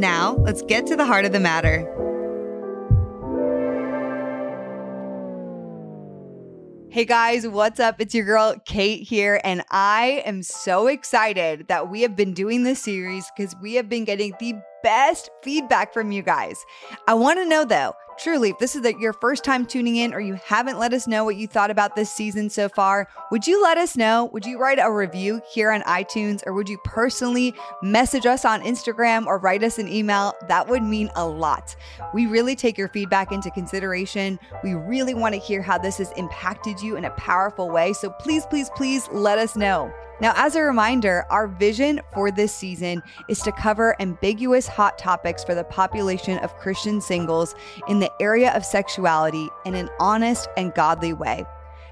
Now, let's get to the heart of the matter. Hey guys, what's up? It's your girl Kait here, and I am so excited that we have been doing this series because we have been getting the best feedback from you guys. I want to know though, Truly, if this is the, your first time tuning in or you haven't let us know what you thought about this season so far, would you let us know? Would you write a review here on iTunes or would you personally message us on Instagram or write us an email? That would mean a lot. We really take your feedback into consideration. We really want to hear how this has impacted you in a powerful way. So please, please, please let us know. Now, as a reminder, our vision for this season is to cover ambiguous hot topics for the population of Christian singles in the area of sexuality in an honest and godly way.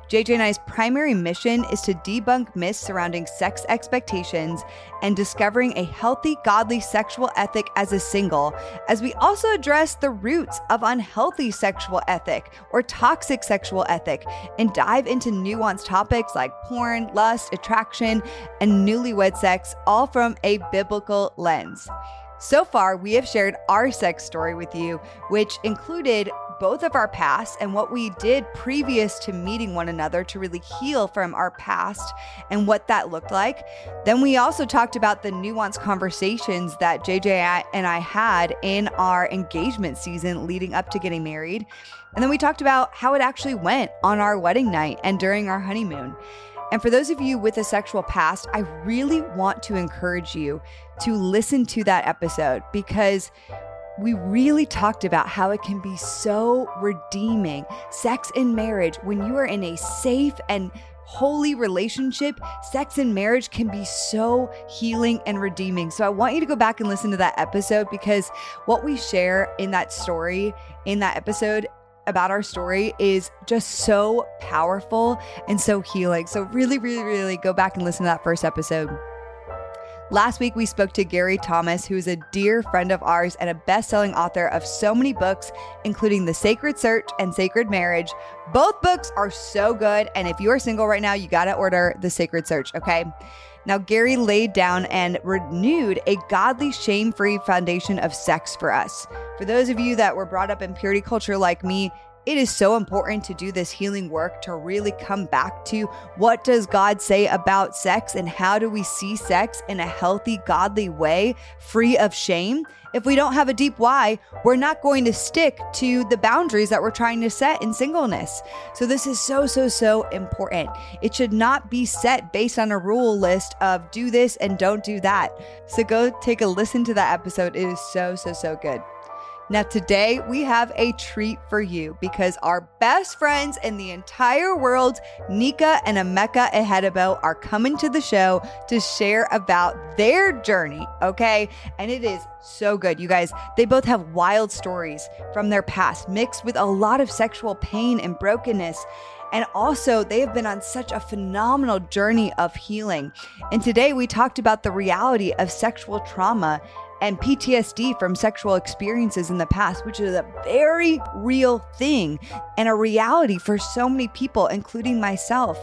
JJ and I's primary mission is to debunk myths surrounding sex expectations and discovering a healthy, godly sexual ethic as a single, as we also address the roots of unhealthy sexual ethic or toxic sexual ethic and dive into nuanced topics like porn, lust, attraction, and newlywed sex, all from a biblical lens. So far, we have shared our sex story with you, which included both of our past and what we did previous to meeting one another to really heal from our past and what that looked like. Then we also talked about the nuanced conversations that JJ and I had in our engagement season leading up to getting married. And then we talked about how it actually went on our wedding night and during our honeymoon. And for those of you with a sexual past, I really want to encourage you to listen to that episode because we really talked about how it can be so redeeming. Sex in marriage, when you are in a safe and holy relationship, sex and marriage can be so healing and redeeming. So I want you to go back and listen to that episode because what we share in that story, in that episode, about our story is just so powerful and so healing. So, really, really, really go back and listen to that first episode. Last week, we spoke to Gary Thomas, who is a dear friend of ours and a best selling author of so many books, including The Sacred Search and Sacred Marriage. Both books are so good. And if you are single right now, you got to order The Sacred Search, okay? Now, Gary laid down and renewed a godly, shame free foundation of sex for us. For those of you that were brought up in purity culture like me, it is so important to do this healing work to really come back to what does God say about sex and how do we see sex in a healthy, godly way, free of shame. If we don't have a deep why, we're not going to stick to the boundaries that we're trying to set in singleness. So, this is so, so, so important. It should not be set based on a rule list of do this and don't do that. So, go take a listen to that episode. It is so, so, so good. Now, today we have a treat for you because our best friends in the entire world, Nika and Emeka Ehedebo, are coming to the show to share about their journey, okay? And it is so good. You guys, they both have wild stories from their past mixed with a lot of sexual pain and brokenness. And also, they have been on such a phenomenal journey of healing. And today we talked about the reality of sexual trauma and PTSD from sexual experiences in the past, which is a very real thing and a reality for so many people, including myself.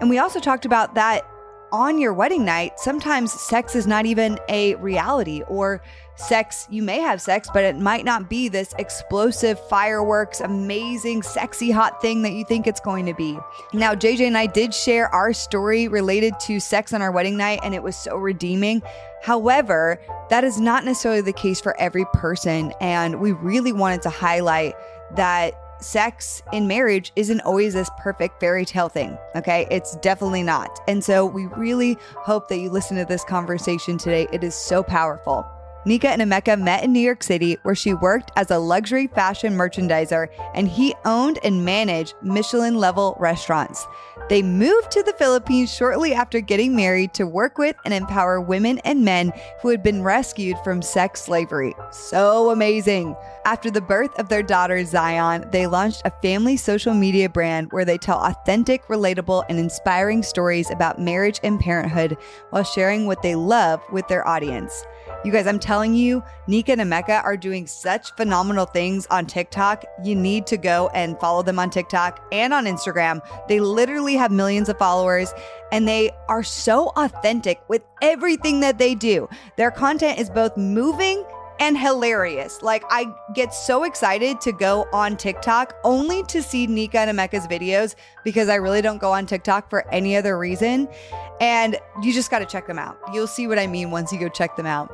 And we also talked about that on your wedding night, sometimes sex is not even a reality, or sex, you may have sex, but it might not be this explosive fireworks, amazing, sexy, hot thing that you think it's going to be. Now, JJ and I did share our story related to sex on our wedding night, and it was so redeeming. However, that is not necessarily the case for every person. And we really wanted to highlight that sex in marriage isn't always this perfect fairy tale thing. Okay. It's definitely not. And so we really hope that you listen to this conversation today. It is so powerful. Nika and Emeka met in New York City, where she worked as a luxury fashion merchandiser and he owned and managed Michelin level restaurants. They moved to the Philippines shortly after getting married to work with and empower women and men who had been rescued from sex slavery. So amazing. After the birth of their daughter Zion, they launched a family social media brand where they tell authentic, relatable, and inspiring stories about marriage and parenthood while sharing what they love with their audience. You guys, I'm telling you, Nika and Emeka are doing such phenomenal things on TikTok. You need to go and follow them on TikTok and on Instagram. They literally have millions of followers and they are so authentic with everything that they do. Their content is both moving and hilarious. Like I get so excited to go on TikTok only to see Nika and Emeka's videos because I really don't go on TikTok for any other reason. And you just got to check them out. You'll see what I mean once you go check them out.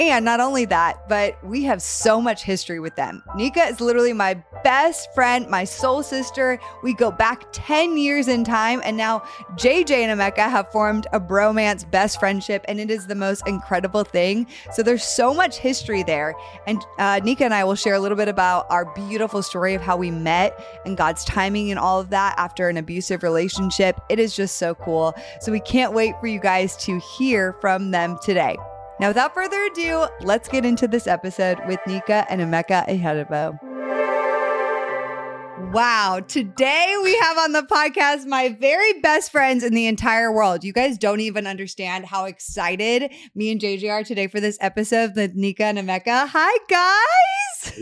And not only that, but we have so much history with them. Nika is literally my best friend, my soul sister. We go back 10 years in time, and now JJ and Emeka have formed a bromance best friendship, and it is the most incredible thing. So there's so much history there. And uh, Nika and I will share a little bit about our beautiful story of how we met and God's timing and all of that after an abusive relationship. It is just so cool. So we can't wait for you guys to hear from them today. Now, without further ado, let's get into this episode with Nika and Emeka Ihedebo. Wow. Today we have on the podcast my very best friends in the entire world. You guys don't even understand how excited me and JJ are today for this episode with Nika and Emeka. Hi, guys.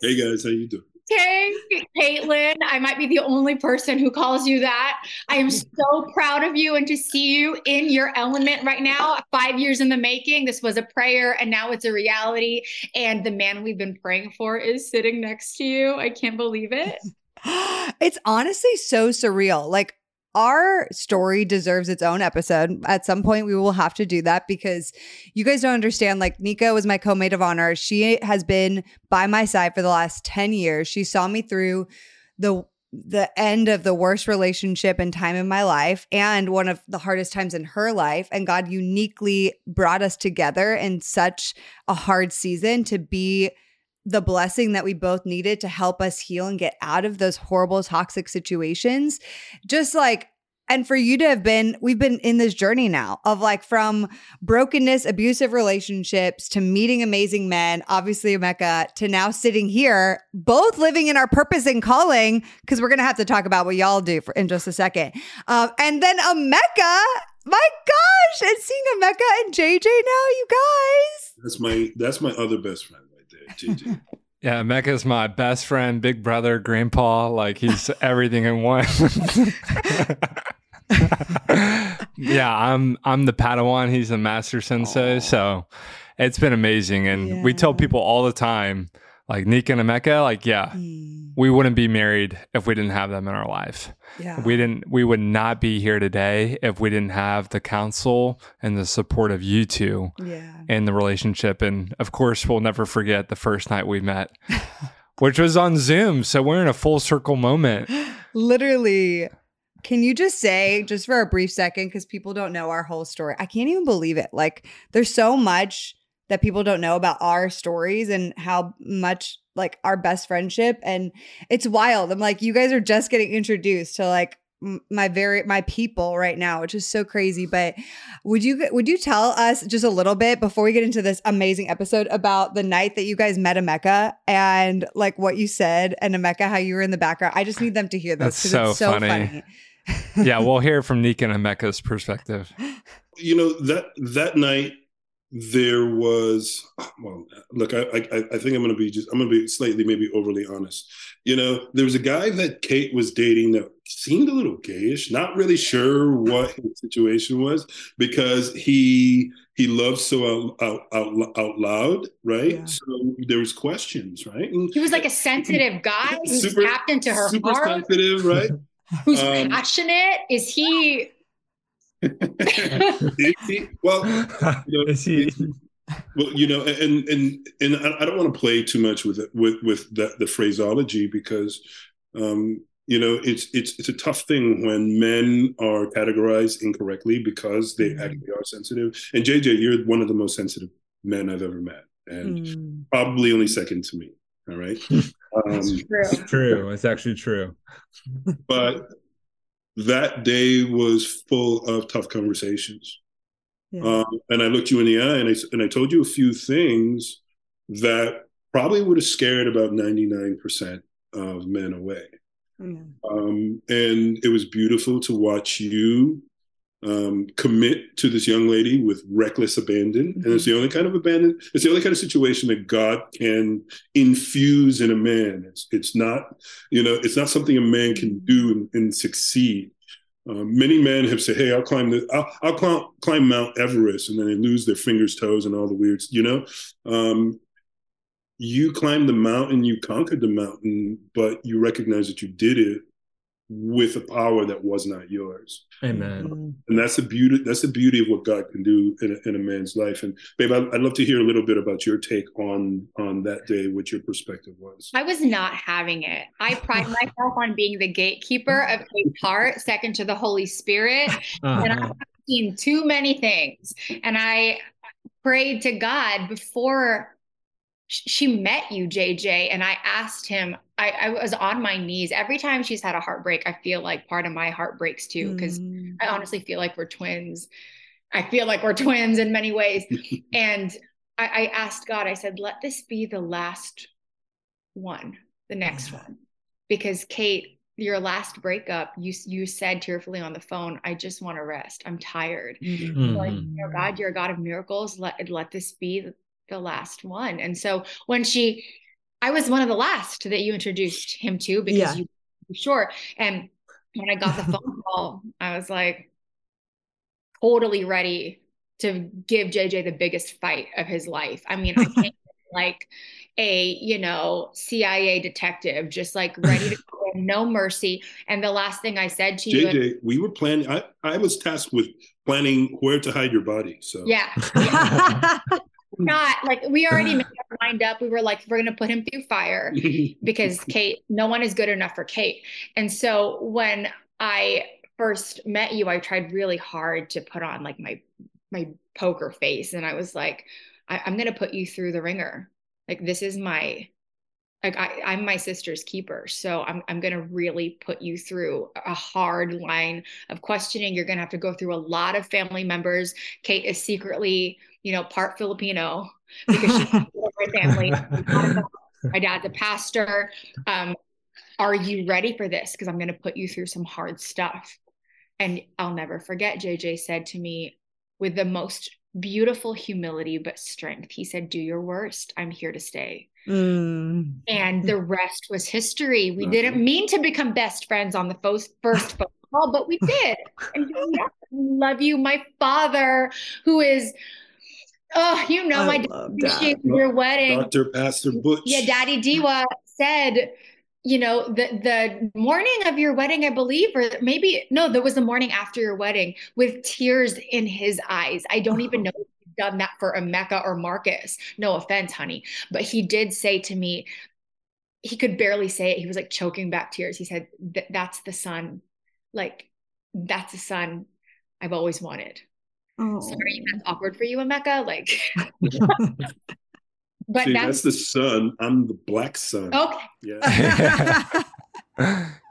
Hey, guys. How you doing? Okay, Caitlin, I might be the only person who calls you that. I am so proud of you and to see you in your element right now. Five years in the making. This was a prayer and now it's a reality. And the man we've been praying for is sitting next to you. I can't believe it. It's honestly so surreal. Like, our story deserves its own episode. At some point, we will have to do that because you guys don't understand. Like, Nika was my co mate of honor. She has been by my side for the last 10 years. She saw me through the the end of the worst relationship and time in my life and one of the hardest times in her life and God uniquely brought us together in such a hard season to be the blessing that we both needed to help us heal and get out of those horrible toxic situations. Just like and for you to have been we've been in this journey now of like from brokenness abusive relationships to meeting amazing men obviously Emeka to now sitting here both living in our purpose and calling because we're gonna have to talk about what y'all do for in just a second. Um, and then Emeka my gosh and seeing Emeka and JJ now you guys. That's my that's my other best friend JJ. Yeah, Emeka's my best friend, big brother, grandpa. Like he's everything in one. yeah, I'm I'm the Padawan. He's the master sensei. Aww. So it's been amazing, and yeah. we tell people all the time, like Nika and Emeka, like yeah, mm. we wouldn't be married if we didn't have them in our life. Yeah. We didn't we would not be here today if we didn't have the counsel and the support of you two yeah. in the relationship. And of course we'll never forget the first night we met. which was on Zoom. So we're in a full circle moment. Literally. Can you just say, just for a brief second, because people don't know our whole story? I can't even believe it. Like, there's so much that people don't know about our stories and how much like our best friendship and it's wild. I'm like you guys are just getting introduced to like my very my people right now which is so crazy but would you would you tell us just a little bit before we get into this amazing episode about the night that you guys met Emeka and like what you said and Emeka how you were in the background? I just need them to hear this because so it's so funny, funny. yeah we'll hear from Nika and Emeka's perspective. You know that that night there was well look i i, I think i'm going to be just i'm going to be slightly maybe overly honest. You know there was a guy that Kait was dating that seemed a little gayish not really sure what his situation was because he he loved so out out out, out loud right? Yeah. so there was questions right? And he was like a sensitive guy who's super, tapped into her super heart. sensitive right? Who's um, passionate? Is he well, you know, he? well, you know, and and and I don't want to play too much with with with the, the phraseology because, um, you know, it's it's it's a tough thing when men are categorized incorrectly because they mm-hmm. actually are sensitive. And JJ, you're one of the most sensitive men I've ever met, and mm. probably only second to me. All right, um, true. It's true. It's actually true. But that day was full of tough conversations. Yeah. Um, and I looked you in the eye and I, and I told you a few things that probably would have scared about 99% of men away. Um, and it was beautiful to watch you um, commit to this young lady with reckless abandon. Mm-hmm. And it's the only kind of abandon, it's the only kind of situation that God can infuse in a man. It's, it's not, you know, it's not something a man can mm-hmm. do and, and succeed. Um, many men have said, "Hey, I'll climb the, I'll, I'll climb, climb, Mount Everest," and then they lose their fingers, toes, and all the weirds. You know, um, you climbed the mountain, you conquered the mountain, but you recognize that you did it with a power that was not yours. Amen. Mm-hmm. And that's the beauty. That's the beauty of what God can do in a, in a man's life. And babe, I'd, love to hear a little bit about your take on on that day, what your perspective was. I was not having it. I pride myself on being the gatekeeper of Kait's heart, second to the Holy Spirit, uh-huh. and I've seen too many things. And I prayed to God before she met you, JJ, and I asked him, I, I, was on my knees. Every time she's had a heartbreak, I feel like part of my heart breaks too, because mm. I honestly feel like we're twins. I feel like we're twins in many ways. and I, I, asked God, I said, let this be the last one, the next one. Because Kait, your last breakup, you you said tearfully on the phone, I just want to rest. I'm tired. Mm-hmm. Like, you God, you're a God of miracles. Let let this be the last one. And so when she, I was one of the last that you introduced him to because yeah. you sure. And when I got the phone call, I was like totally ready to give JJ the biggest fight of his life. I mean, I came like a, you know, CIA detective, just like ready to go no mercy. And the last thing I said to JJ, you, we were planning. I, I was tasked with planning where to hide your body. So yeah, yeah. Hmm. not like we already made our mind up. We were like, we're gonna put him through fire because Kait, no one is good enough for Kait. And so when I first met you, I tried really hard to put on like my my poker face, and I was like, I, I'm gonna put you through the ringer. Like this is my like I, I'm my sister's keeper. So I'm I'm gonna really put you through a hard line of questioning. You're gonna have to go through a lot of family members. Kait is secretly you know, part Filipino because she's my family. my dad's a pastor. Um, are you ready for this? Because I'm going to put you through some hard stuff. And I'll never forget, JJ said to me with the most beautiful humility but strength, he said, Do your worst. I'm here to stay. Mm. And the rest was history. We didn't mean to become best friends on the first, first phone call, but we did. And love you, my father, who is Oh, you know, I my dad your wedding. Dr. Pastor Butch. Yeah, Daddy Diwa said, you know, the the morning of your wedding, I believe, or maybe no, there was the morning after your wedding with tears in his eyes. I don't even know if he's done that for Emeka or Marcus. No offense, honey. But he did say to me, he could barely say it. He was like choking back tears. He said, That's the son. Like, that's the son I've always wanted. Oh. Sorry, that's awkward for you, Emeka. Like, but See, that's, that's, the son. I'm the black son. Okay. Yeah.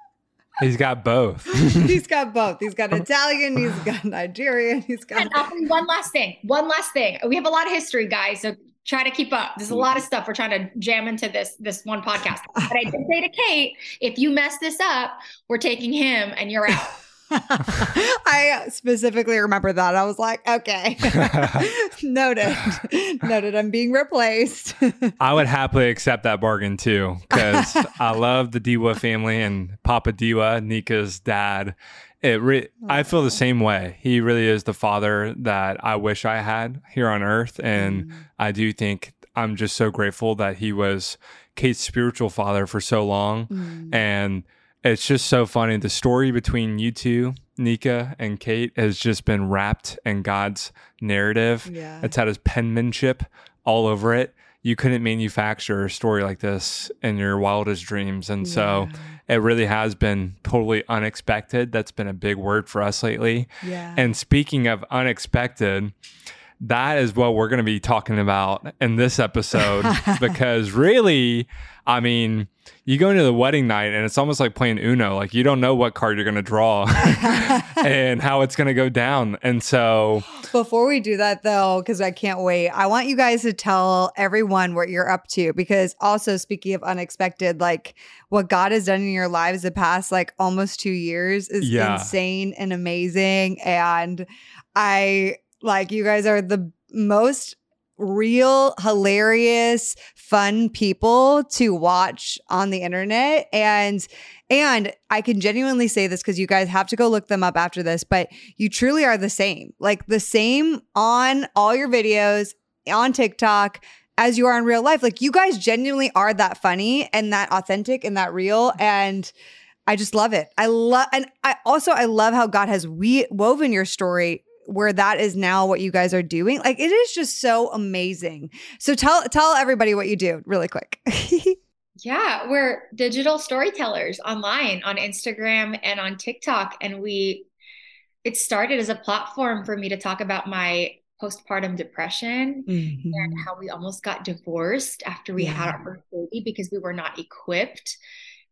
he's got both. he's got both. He's got Italian. He's got Nigerian. He's got. Uh, and one last thing. One last thing. We have a lot of history, guys. So try to keep up. There's a lot of stuff we're trying to jam into this this one podcast. But I did say to Kait, if you mess this up, we're taking him and you're out. I specifically remember that. I was like, okay, noted, noted. I'm being replaced. I would happily accept that bargain too, because I love the Diwa family and Papa Diwa, Nika's dad. It re- I feel the same way. He really is the father that I wish I had here on earth, and mm. I do think I'm just so grateful that he was Kait's spiritual father for so long, mm. and it's just so funny. The story between you two, Nika and Kait, has just been wrapped in God's narrative. Yeah. It's had his penmanship all over it. You couldn't manufacture a story like this in your wildest dreams. And yeah. so it really has been totally unexpected. That's been a big word for us lately. Yeah. And speaking of unexpected, that is what we're going to be talking about in this episode because really, I mean, you go into the wedding night and it's almost like playing Uno. Like you don't know what card you're going to draw and how it's going to go down. And so, before we do that though, because I can't wait, I want you guys to tell everyone what you're up to. Because also, speaking of unexpected, like what God has done in your lives the past like almost two years is yeah. insane and amazing. And I like you guys are the most real, hilarious, fun people to watch on the internet. And and I can genuinely say this because you guys have to go look them up after this, but you truly are the same. Like the same on all your videos on TikTok as you are in real life. Like you guys genuinely are that funny and that authentic and that real. And I just love it. I love, and I also, I love how God has we woven your story where that is now what you guys are doing. Like it is just so amazing. So tell tell everybody what you do really quick. yeah, we're digital storytellers online on Instagram and on TikTok and we it started as a platform for me to talk about my postpartum depression mm-hmm. and how we almost got divorced after we yeah. had our first baby because we were not equipped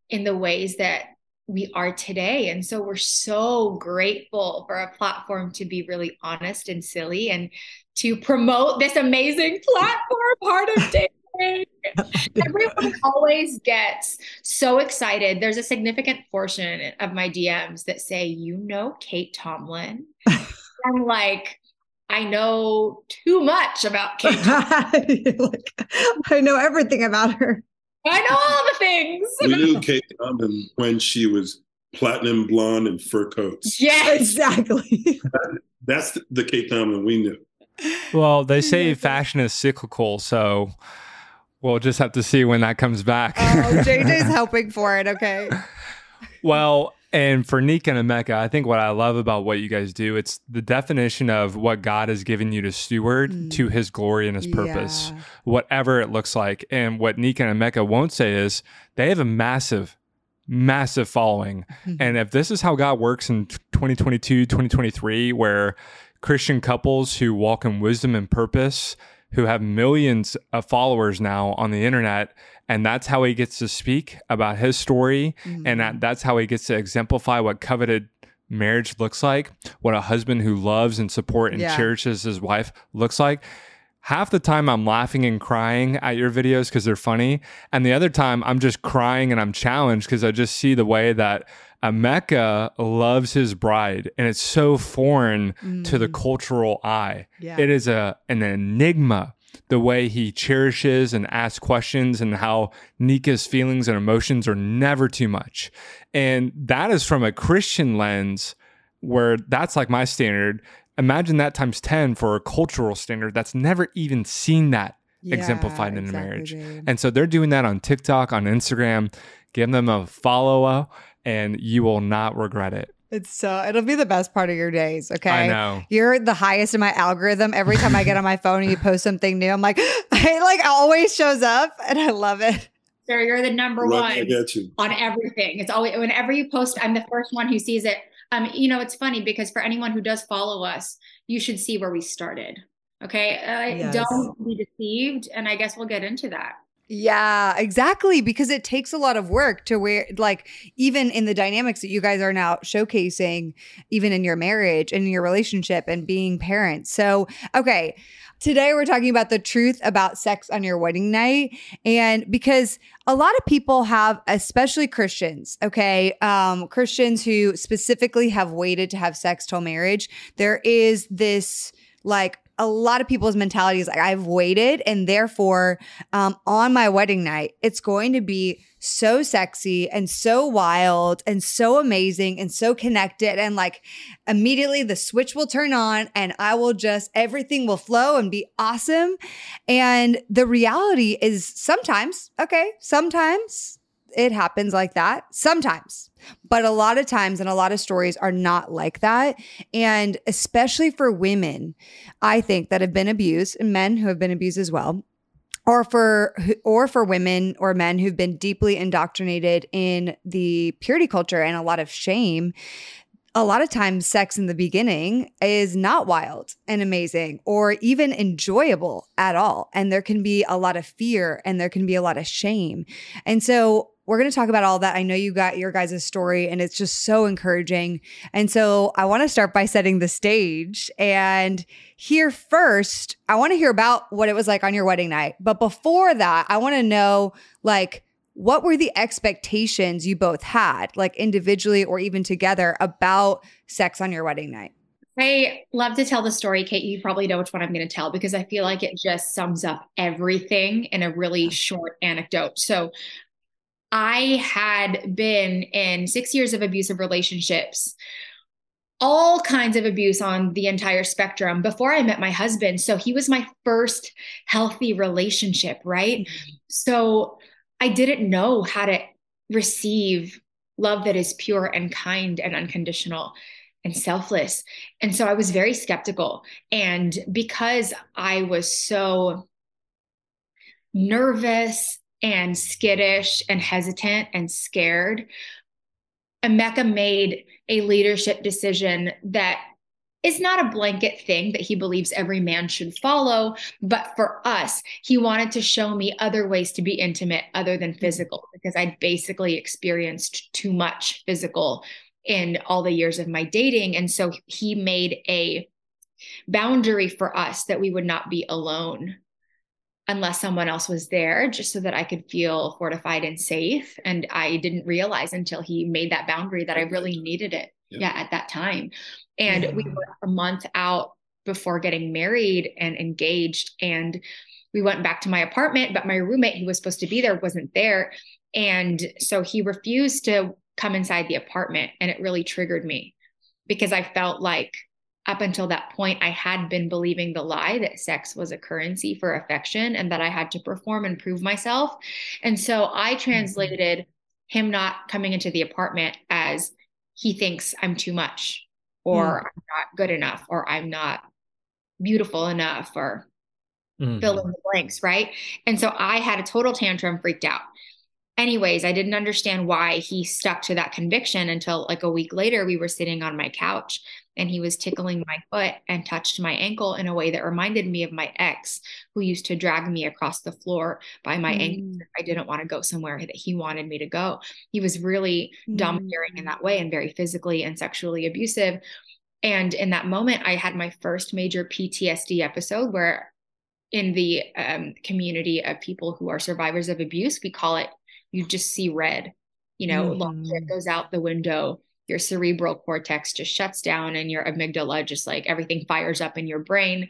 in the ways that we are today. And so we're so grateful for a platform to be really honest and silly and to promote this amazing platform, Heart of dating. Everyone always gets so excited. There's a significant portion of my DMs that say, You know, Kait Tomlin. I'm like, I know too much about Kait. like, I know everything about her. I know all the things. We knew Kait Tomlin when she was platinum blonde and fur coats. Yeah, exactly. That's the Kait Tomlin we knew. Well, they say fashion is cyclical, so we'll just have to see when that comes back. Oh, JJ's hoping for it. Okay. Well, and for Nika and Emeka, I think what I love about what you guys do, it's the definition of what God has given you to steward mm. to his glory and his purpose, yeah. whatever it looks like. And what Nika and Emeka won't say is they have a massive, massive following. Mm-hmm. And if this is how God works in 2022, 2023, where Christian couples who walk in wisdom and purpose, who have millions of followers now on the internet, and that's how he gets to speak about his story mm-hmm. and that, that's how he gets to exemplify what coveted marriage looks like what a husband who loves and support and yeah. cherishes his wife looks like half the time i'm laughing and crying at your videos because they're funny and the other time i'm just crying and i'm challenged because i just see the way that Emeka loves his bride, and it's so foreign mm. to the mm. cultural eye. Yeah. It is a an enigma the way he cherishes and asks questions and how Nika's feelings and emotions are never too much. And that is from a Christian lens where that's like my standard. Imagine that times 10 for a cultural standard that's never even seen that yeah, exemplified in exactly, a marriage. Dude. And so they're doing that on TikTok, on Instagram. Give them a follow and you will not regret it. It's so it'll be the best part of your days. Okay. I know. You're the highest in my algorithm. Every time I get on my phone and you post something new, I'm like, it like always shows up and I love it. Sir, you're the number right, one on everything. It's always whenever you post, I'm the first one who sees it. Um, you know, it's funny because for anyone who does follow us, you should see where we started. Okay. Uh, yes. Don't be deceived. And I guess we'll get into that. Yeah, exactly. Because it takes a lot of work to where, like, even in the dynamics that you guys are now showcasing, even in your marriage and your relationship and being parents. So, okay, today we're talking about the truth about sex on your wedding night. And because a lot of people have, especially Christians, okay, um, Christians who specifically have waited to have sex till marriage, there is this like a lot of people's mentality is like I've waited and therefore um, on my wedding night it's going to be so sexy and so wild and so amazing and so connected and like immediately the switch will turn on and I will just everything will flow and be awesome. And the reality is sometimes okay sometimes it happens like that sometimes. But a lot of times and a lot of stories are not like that. And especially for women, I think that have been abused and men who have been abused as well. Or for or for women or men who've been deeply indoctrinated in the purity culture and a lot of shame, a lot of times sex in the beginning is not wild and amazing or even enjoyable at all. And there can be a lot of fear and there can be a lot of shame. And so we're going to talk about all that. I know you got your guys' story and it's just so encouraging. And so I want to start by setting the stage and here first, I want to hear about what it was like on your wedding night. But before that, I want to know like, what were the expectations you both had, like individually or even together, about sex on your wedding night? I love to tell the story, Kait. You probably know which one I'm going to tell because I feel like it just sums up everything in a really short anecdote. So, I had been in six years of abusive relationships, all kinds of abuse on the entire spectrum before I met my husband. So, he was my first healthy relationship, right? Mm-hmm. So, I didn't know how to receive love that is pure and kind and unconditional and selfless. And so I was very skeptical. And because I was so nervous and skittish and hesitant and scared, Emeka made a leadership decision that is not a blanket thing that he believes every man should follow. But for us, he wanted to show me other ways to be intimate other than mm-hmm. physical, because I'd basically experienced too much physical in all the years of my dating. And so he made a boundary for us that we would not be alone unless someone else was there, just so that I could feel fortified and safe. And I didn't realize until he made that boundary that I really needed it. Yeah, yeah at that time. And yeah. we were a month out before getting married and engaged. And we went back to my apartment, but my roommate who was supposed to be there wasn't there. And so he refused to come inside the apartment. And it really triggered me because I felt like up until that point, I had been believing the lie that sex was a currency for affection and that I had to perform and prove myself. And so I mm-hmm. translated him not coming into the apartment as he thinks I'm too much or mm. I'm not good enough or I'm not beautiful enough or mm. fill in the blanks, right? And so I had a total tantrum, freaked out. Anyways, I didn't understand why he stuck to that conviction until like a week later, we were sitting on my couch and he was tickling my foot and touched my ankle in a way that reminded me of my ex who used to drag me across the floor by my mm. ankles if I didn't want to go somewhere that he wanted me to go. He was really mm. domineering in that way and very physically and sexually abusive. And in that moment, I had my first major PTSD episode where in the um, community of people who are survivors of abuse, we call it you just see red. You know, mm. logic goes out the window your cerebral cortex just shuts down and your amygdala just like everything fires up in your brain.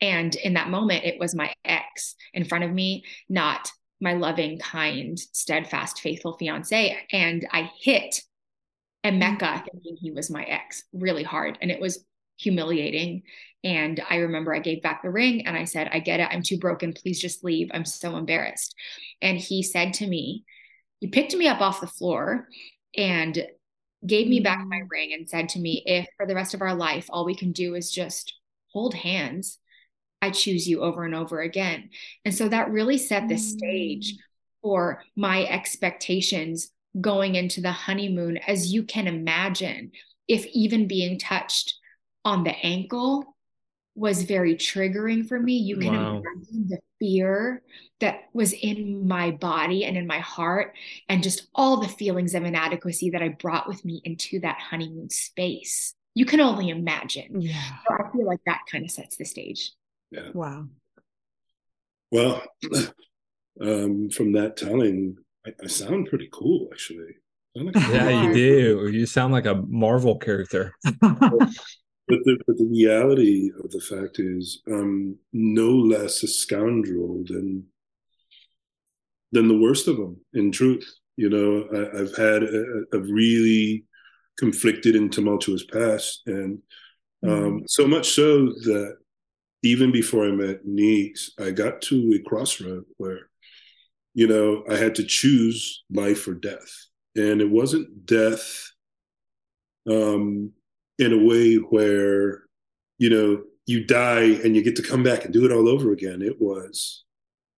And in that moment, it was my ex in front of me, not my loving, kind, steadfast, faithful fiance. And I hit Emeka mm-hmm. thinking he was my ex really hard. And it was humiliating. And I remember I gave back the ring and I said, I get it. I'm too broken. Please just leave. I'm so embarrassed. And he said to me, he picked me up off the floor and gave me back my mm. ring and said to me, if for the rest of our life, all we can do is just hold hands, I choose you over and over again. And so that really set the stage mm. for my expectations going into the honeymoon, as you can imagine, if even being touched on the ankle was very triggering for me. You can wow. imagine the fear that was in my body and in my heart, and just all the feelings of inadequacy that I brought with me into that honeymoon space. You can only imagine. Yeah. So I feel like that kind of sets the stage. Yeah. Wow. Well, um, from that telling, I, I sound pretty cool, actually. Like yeah, you do. You sound like a Marvel character. But the, but the reality of the fact is, um, no less a scoundrel than than the worst of them. In truth, you know, I, have had a, a, really conflicted and tumultuous past, and um, mm-hmm. so much so that even before I met Neeks, I got to a crossroad where, you know, I had to choose life or death, and it wasn't death. Um, in a way where you know you die and you get to come back and do it all over again it was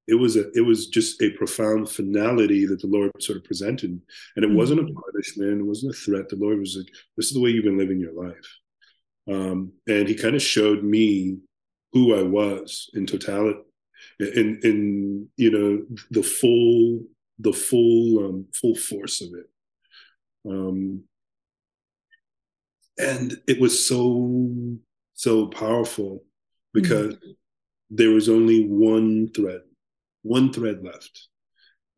it was a it was just a profound finality that the Lord sort of presented, and it mm-hmm. wasn't a punishment, it wasn't a threat. The Lord was like, "This is the way you've been living your life," um, and He kind of showed me who I was in totality, in in you know the full the full um, full force of it. Um, and it was so so powerful because mm-hmm. there was only one thread one thread left.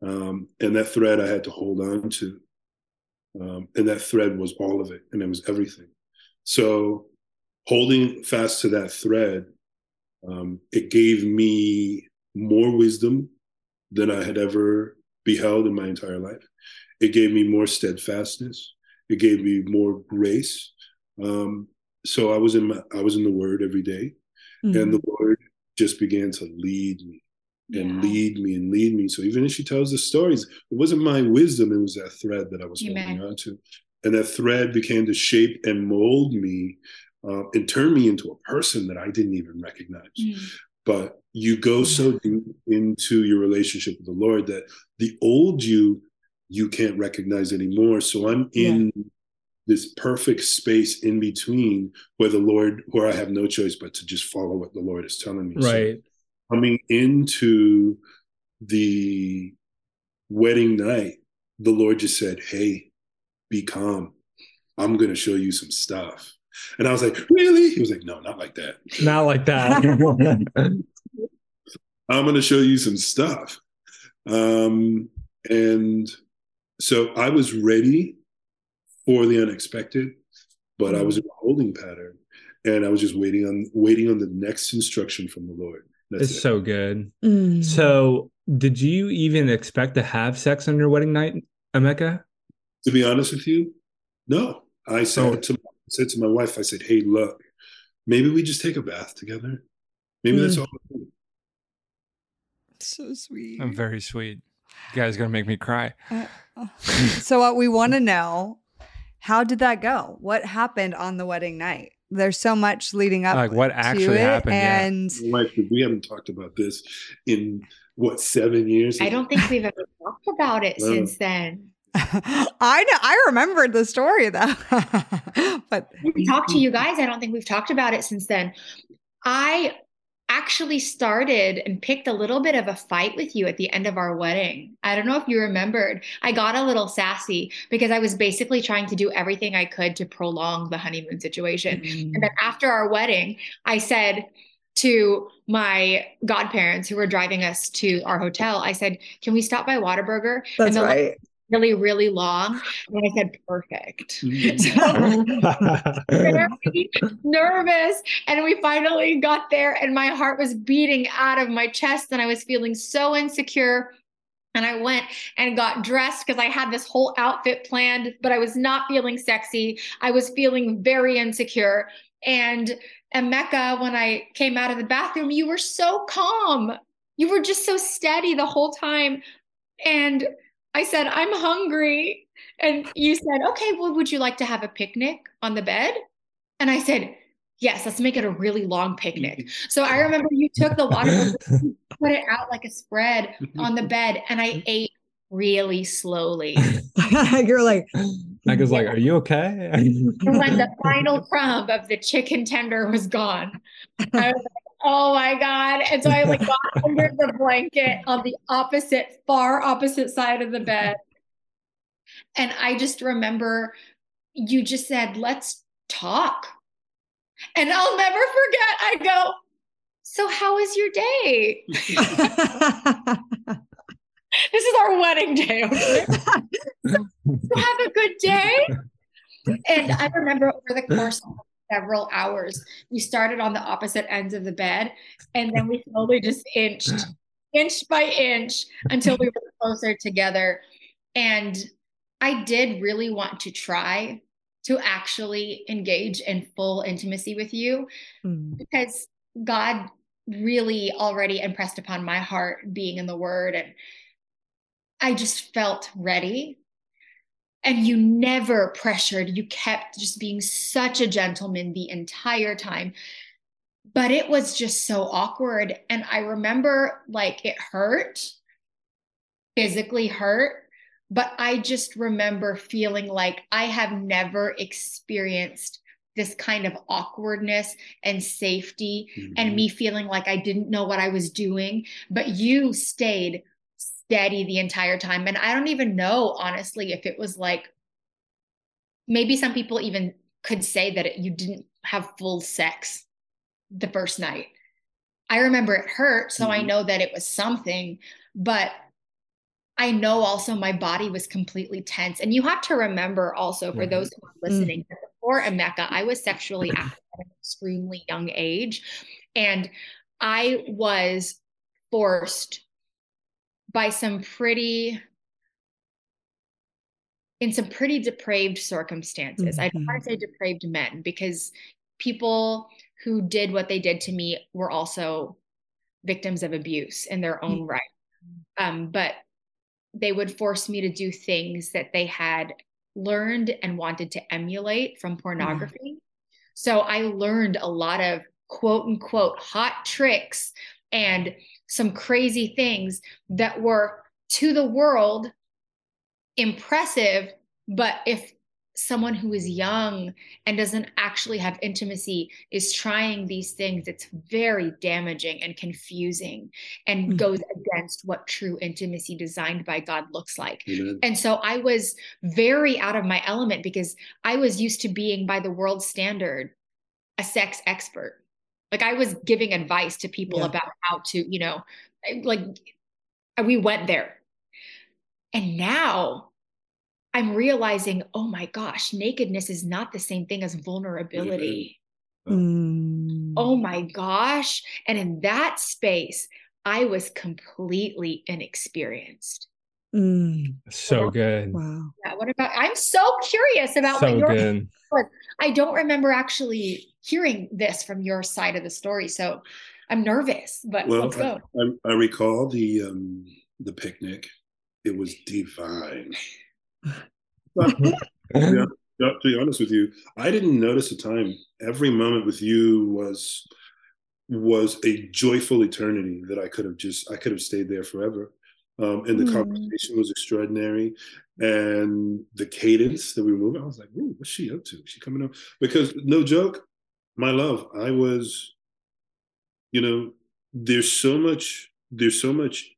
Um, and that thread i had to hold on to. Um, and that thread was all of it and it was everything. So holding fast to that thread um, it gave me more wisdom than i had ever beheld in my entire life. It gave me more steadfastness. It gave me more grace um, so I was in my, I was in the Word every day, mm-hmm. and the Lord just began to lead me and yeah. lead me and lead me. So even as she tells the stories, it wasn't my wisdom; it was that thread that I was Amen. holding on to, and that thread began to shape and mold me uh, and turn me into a person that I didn't even recognize. Mm. But you go so deep into your relationship with the Lord that the old you you can't recognize anymore. So I'm in yeah this perfect space in between where the Lord, where I have no choice but to just follow what the Lord is telling me. Right. So coming into the wedding night, the Lord just said, Hey, be calm. I'm going to show you some stuff. And I was like, Really? He was like, No, not like that. Not like that. I'm going to show you some stuff. Um, and so I was ready for the unexpected, but I was in a holding pattern and I was just waiting on waiting on the next instruction from the Lord. That's it's it. so good. Mm. So, did you even expect to have sex on your wedding night, Emeka? To be honest with you, no. I said oh. to said to my wife, I said, "Hey, look, maybe we just take a bath together. Maybe mm. that's all." So sweet. I'm very sweet. You guys gonna make me cry. Uh, uh, so what we want to know how did that go? What happened on the wedding night? There's so much leading up. Like what actually happened? And yeah. we haven't talked about this in what seven years? I don't think we've ever talked about it since then. I know. I remembered the story though, but we talked to you guys. I don't think we've talked about it since then. I actually started and picked a little bit of a fight with you at the end of our wedding. I don't know if you remembered. I got a little sassy because I was basically trying to do everything I could to prolong the honeymoon situation. Mm-hmm. And then after our wedding, I said, to my godparents who were driving us to our hotel, I said, "Can we stop by Whataburger?" That's right really, really long. And I said, perfect. Mm-hmm. So very nervous. And we finally got there, and my heart was beating out of my chest, and I was feeling so insecure. And I went and got dressed because I had this whole outfit planned, but I was not feeling sexy. I was feeling very insecure. And Emeka, when I came out of the bathroom, you were so calm. You were just so steady the whole time. And I said, I'm hungry. And you said, okay, well, would you like to have a picnic on the bed? And I said, yes, let's make it a really long picnic. So I remember you took the water, put it out like a spread on the bed, and I ate really slowly. You're like, Meg's like, are you okay? when the final crumb of the chicken tender was gone, I was like, Oh my God. And so I like got under the blanket on the opposite, far opposite side of the bed. And I just remember you just said, let's talk. And I'll never forget. I go, so how was your day? this is our wedding day. Okay? so have a good day. And I remember over the course of several hours. We started on the opposite ends of the bed, and then we slowly just inched, inch by inch, until we were closer together. And I did really want to try to actually engage in full intimacy with you mm. because God really already impressed upon my heart being in the Word. And I just felt ready and you never pressured you kept just being such a gentleman the entire time but it was just so awkward. And I remember like it hurt, physically hurt, but I just remember feeling like I have never experienced this kind of awkwardness and safety mm-hmm. and me feeling like I didn't know what I was doing. But you stayed steady the entire time. And I don't even know, honestly, if it was like maybe some people even could say that it, you didn't have full sex the first night. I remember it hurt, so mm-hmm. I know that it was something, but I know also my body was completely tense. And you have to remember also for mm-hmm. those who are listening, mm-hmm. before Emeka, I was sexually active at an extremely young age. And I was forced by some pretty in some pretty depraved circumstances. Mm-hmm. I don't want to say depraved men because people who did what they did to me were also victims of abuse in their own mm-hmm. right. Um, but they would force me to do things that they had learned and wanted to emulate from pornography. Mm-hmm. So I learned a lot of quote unquote hot tricks and some crazy things that were to the world impressive. But if someone who is young and doesn't actually have intimacy is trying these things, it's very damaging and confusing and mm-hmm. goes against what true intimacy designed by God looks like. And so I was very out of my element because I was used to being, by the world standard, a sex expert. Like I was giving advice to people yeah. about how to, you know, like we went there. And now I'm realizing, oh my gosh, nakedness is not the same thing as vulnerability. Mm. Oh my gosh. And in that space, I was completely inexperienced. Mm. So good. Wow. Yeah, what about I'm so curious about so what your I don't remember actually hearing this from your side of the story. So I'm nervous, but well, let's go. I, I, I recall the um the picnic. It was divine. to, be, to be honest with you, I didn't notice the time. Every moment with you was was a joyful eternity that I could have just I could have stayed there forever. Um, and the mm. conversation was extraordinary, and the cadence that we were moving, I was like, "Ooh, what's she up to? Is she coming up?" Because no joke, my love, I was, you know, there's so much, there's so much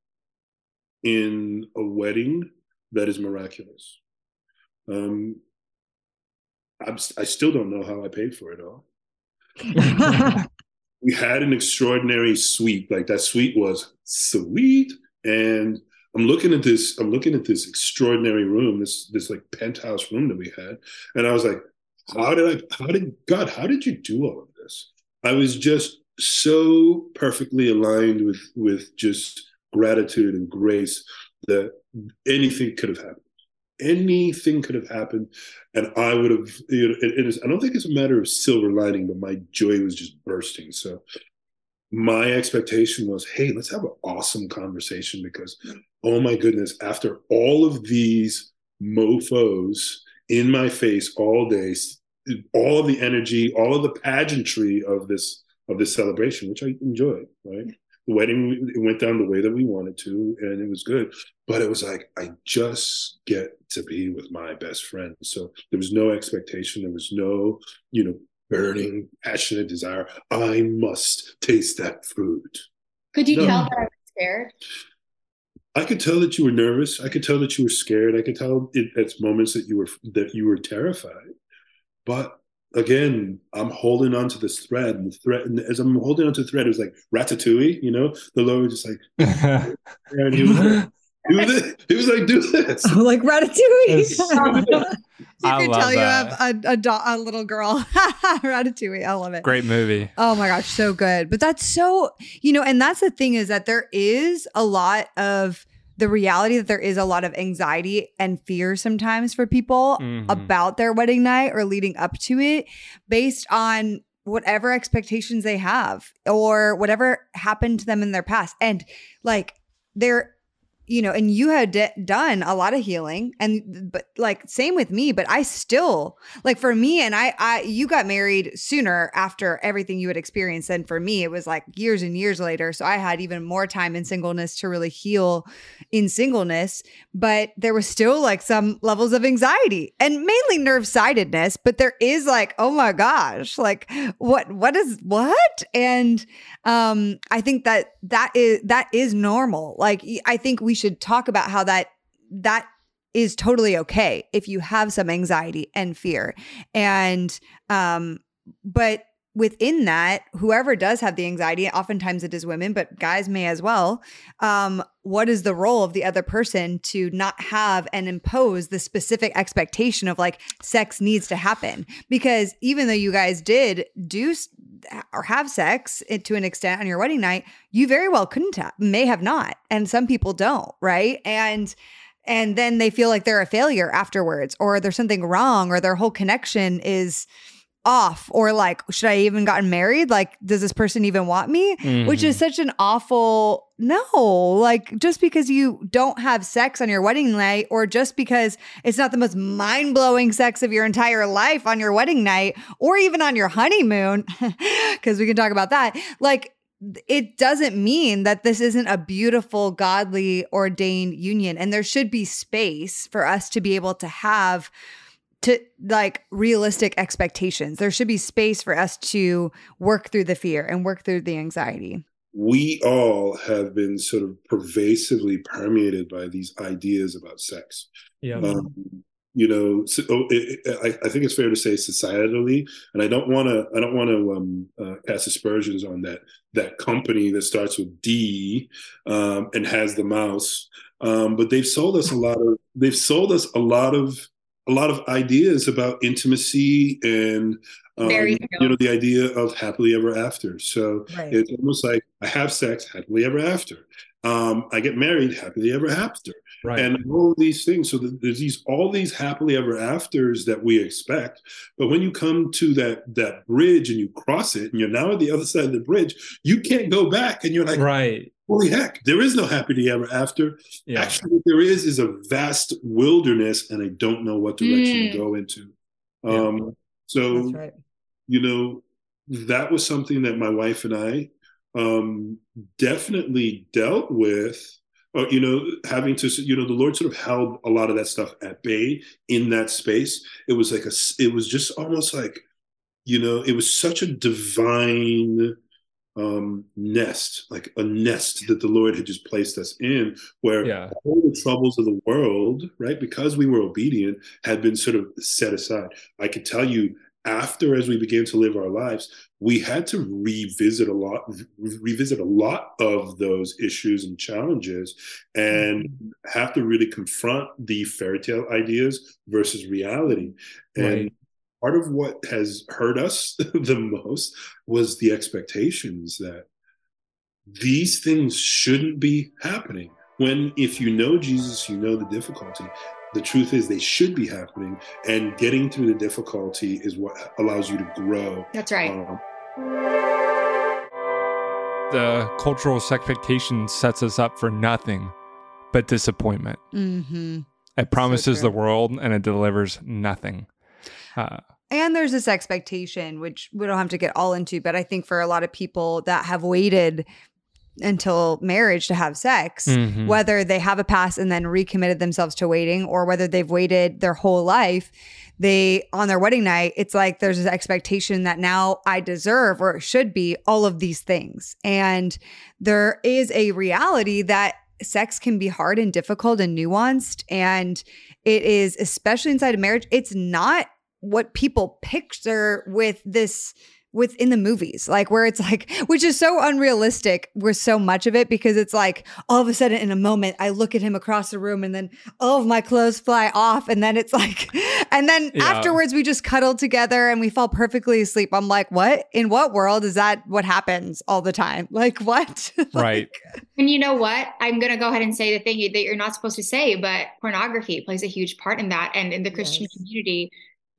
in a wedding that is miraculous. Um, I'm, I still don't know how I paid for it all. we had an extraordinary suite. Like that suite was sweet, and I'm looking at this. I'm looking at this extraordinary room. This this like penthouse room that we had, and I was like, how did I? How did God? How did you do all of this? I was just so perfectly aligned with with just gratitude and grace that anything could have happened anything could have happened and i would have you know it, it is i don't think it's a matter of silver lining but my joy was just bursting so my expectation was hey let's have an awesome conversation because oh my goodness after all of these mofos in my face all day all of the energy all of the pageantry of this of this celebration which i enjoyed right? The wedding went down the way that we wanted to and it was good. But it was like i just get to be with my best friend. So there was no expectation. There was no you know burning passionate desire. I must taste that food could you no. tell that i was scared I could tell that you were nervous. I could tell that you were scared. I could tell it, at moments that you were that you were terrified. But again, I'm holding on to this thread, and the thread, and as I'm holding on to the thread, it was like ratatouille, you know. The Lord was just like, and he was like, do this. He was like, do this. Oh, like ratatouille. you I can tell that. you have a, a, do- a little girl. ratatouille. I love it. Great movie. Oh my gosh, so good. But that's so, you know, and that's the thing is that there is a lot of the reality that there is a lot of anxiety and fear sometimes for people mm-hmm. about their wedding night or leading up to it based on whatever expectations they have or whatever happened to them in their past. And like there you know, and you had d- done a lot of healing and but like same with me, but I still like for me and I I you got married sooner after everything you had experienced and for me it was like years and years later, so I had even more time in singleness to really heal in singleness, but there was still like some levels of anxiety and mainly nerve-sidedness, but there is like, oh my gosh, like what what is what? And um I think that that is that is normal. Like I think we we should talk about how that that is totally okay if you have some anxiety and fear. And um but within that, whoever does have the anxiety, oftentimes it is women, but guys may as well. Um, what is the role of the other person to not have and impose the specific expectation of like sex needs to happen? Because even though you guys did do or have sex to an extent on your wedding night, you very well couldn't have, may have not. And some people don't, right? And and then they feel like they're a failure afterwards or there's something wrong or their whole connection is off or like should i even gotten married like does this person even want me mm-hmm. which is mm-hmm. such an awful no like just because you don't have sex on your wedding night or just because it's not the most mind-blowing sex of your entire life on your wedding night or even on your honeymoon because we can talk about that like it doesn't mean that this isn't a beautiful, godly, ordained union. And there should be space for us to be able to have to like realistic expectations. There should be space for us to work through the fear and work through the anxiety. We all have been sort of pervasively permeated by these ideas about sex. Yeah. Um, you know, so, oh, it, it, I, I, think it's fair to say societally, and I don't want to, I don't want to um, uh, cast aspersions on that that company that starts with D um, and has the mouse, um, but they've sold us a lot of, they've sold us a lot of a lot of ideas about intimacy and um, you know the idea of happily ever after. So right. it's almost like I have sex happily ever after. Um, I get married happily ever after, right. and all these things. So there's these all these happily ever afters that we expect. But when you come to that that bridge and you cross it, and you're now at the other side of the bridge, you can't go back, and you're like, right holy heck, there is no happily ever after. Yeah. Actually, what there is is a vast wilderness, and I don't know what direction mm. to go into. Um. So, right. you know, that was something that my wife and I um, definitely dealt with. Uh, you know, having to, you know, the Lord sort of held a lot of that stuff at bay in that space. It was like a, it was just almost like, you know, it was such a divine um, nest, like a nest that the Lord had just placed us in, where yeah. all the troubles of the world, right, because we were obedient, had been sort of set aside. I could tell you after as we began to live our lives we had to revisit a lot revisit a lot of those issues and challenges and mm-hmm. have to really confront the fairy tale ideas versus reality and right part of what has hurt us the most was the expectations that these things shouldn't be happening. When, if you know Jesus, you know the difficulty. The truth is, they should be happening, and getting through the difficulty is what allows you to grow. That's right. Um, the cultural expectation sets us up for nothing but disappointment. Mm-hmm. It promises so the world and it delivers nothing. Uh, and there's this expectation, which we don't have to get all into, but I think for a lot of people that have waited until marriage to have sex, mm-hmm. whether they have a past and then recommitted themselves to waiting, or whether they've waited their whole life, they on their wedding night, it's like there's this expectation that now I deserve or it should be all of these things. And there is a reality that sex can be hard and difficult and nuanced. And it is, especially inside of marriage, it's not what people picture with this within the movies, like where it's like, which is so unrealistic with so much of it because it's like all of a sudden in a moment, I look at him across the room and then all of my clothes fly off. And then it's like, and then yeah. afterwards we just cuddle together and we fall perfectly asleep. I'm like, what? In what world is that what happens all the time? Like, what? like, right. And you know what? I'm going to go ahead and say the thing that you're not supposed to say, but pornography plays a huge part in that. And in the Christian yes. community,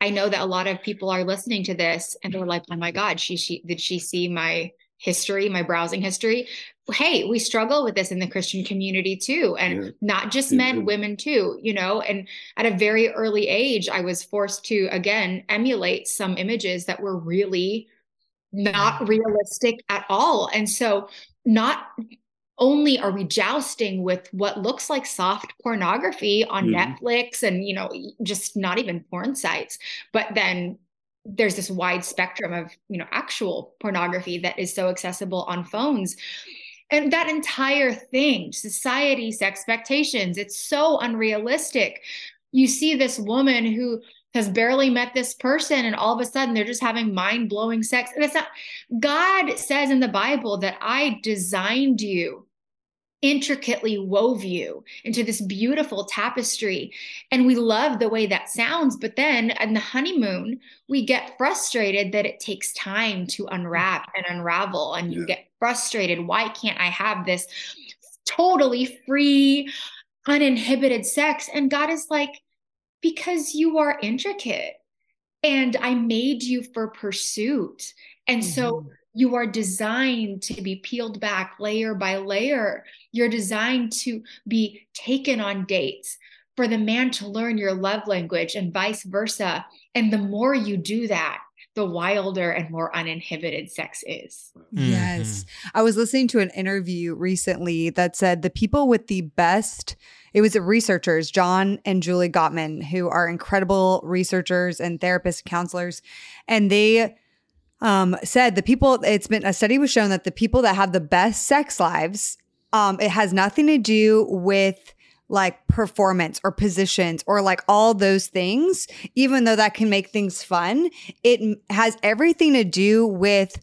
I know that a lot of people are listening to this and they're like, "Oh my God, she she did she see my history, my browsing history, hey, we struggle with this in the Christian community too. And yeah. not just men, mm-hmm. women too, you know. And at a very early age, I was forced to, again, emulate some images that were really not realistic at all. And so, not only are we jousting with what looks like soft pornography on mm-hmm. Netflix and, you know, just not even porn sites, but then there's this wide spectrum of you know actual pornography that is so accessible on phones. And that entire thing society's expectations it's so unrealistic. You see this woman who has barely met this person and all of a sudden they're just having mind-blowing sex and it's not god says in the bible that i designed you intricately wove you into this beautiful tapestry. And we love the way that sounds. But then in the honeymoon, we get frustrated that it takes time to unwrap and unravel. And yeah. you get frustrated. Why can't I have this totally free, uninhibited sex? And God is like, because you are intricate and I made you for pursuit. And mm-hmm. so you are designed to be peeled back layer by layer. You're designed to be taken on dates for the man to learn your love language and vice versa. And the more you do that, the wilder and more uninhibited sex is. Yes. Mm-hmm. I was listening to an interview recently that said the people with the best, it was researchers, John and Julie Gottman, who are incredible researchers and therapists, counselors, and they um, said the people, it's been a study was shown that the people that have the best sex lives, um, it has nothing to do with like performance or positions or like all those things, even though that can make things fun. It has everything to do with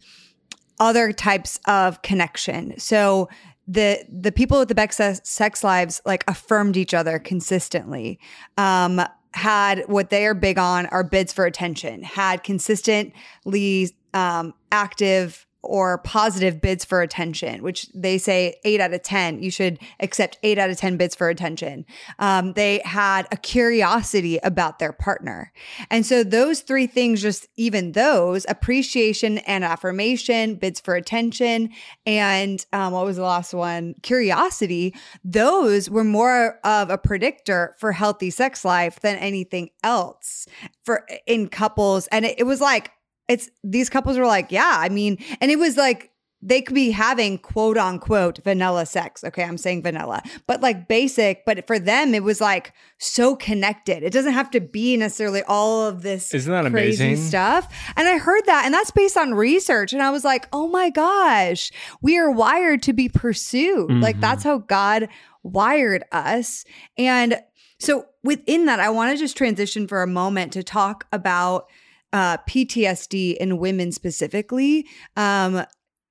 other types of connection. So the the people with the best sex lives like affirmed each other consistently. Um, had what they are big on are bids for attention. Had consistently um, active or positive bids for attention, which they say eight out of 10, you should accept eight out of 10 bids for attention. Um, they had a curiosity about their partner. And so those three things, just even those appreciation and affirmation, bids for attention, and um, what was the last one? Curiosity, those were more of a predictor for healthy sex life than anything else for in couples. And it, it was like, it's these couples were like, yeah, I mean, and it was like they could be having quote unquote vanilla sex. Okay, I'm saying vanilla, but like basic. But for them, it was like so connected. It doesn't have to be necessarily all of this Isn't that crazy amazing? stuff. And I heard that, and that's based on research. And I was like, oh my gosh, we are wired to be pursued. Mm-hmm. Like that's how God wired us. And so within that, I want to just transition for a moment to talk about uh, PTSD in women specifically um,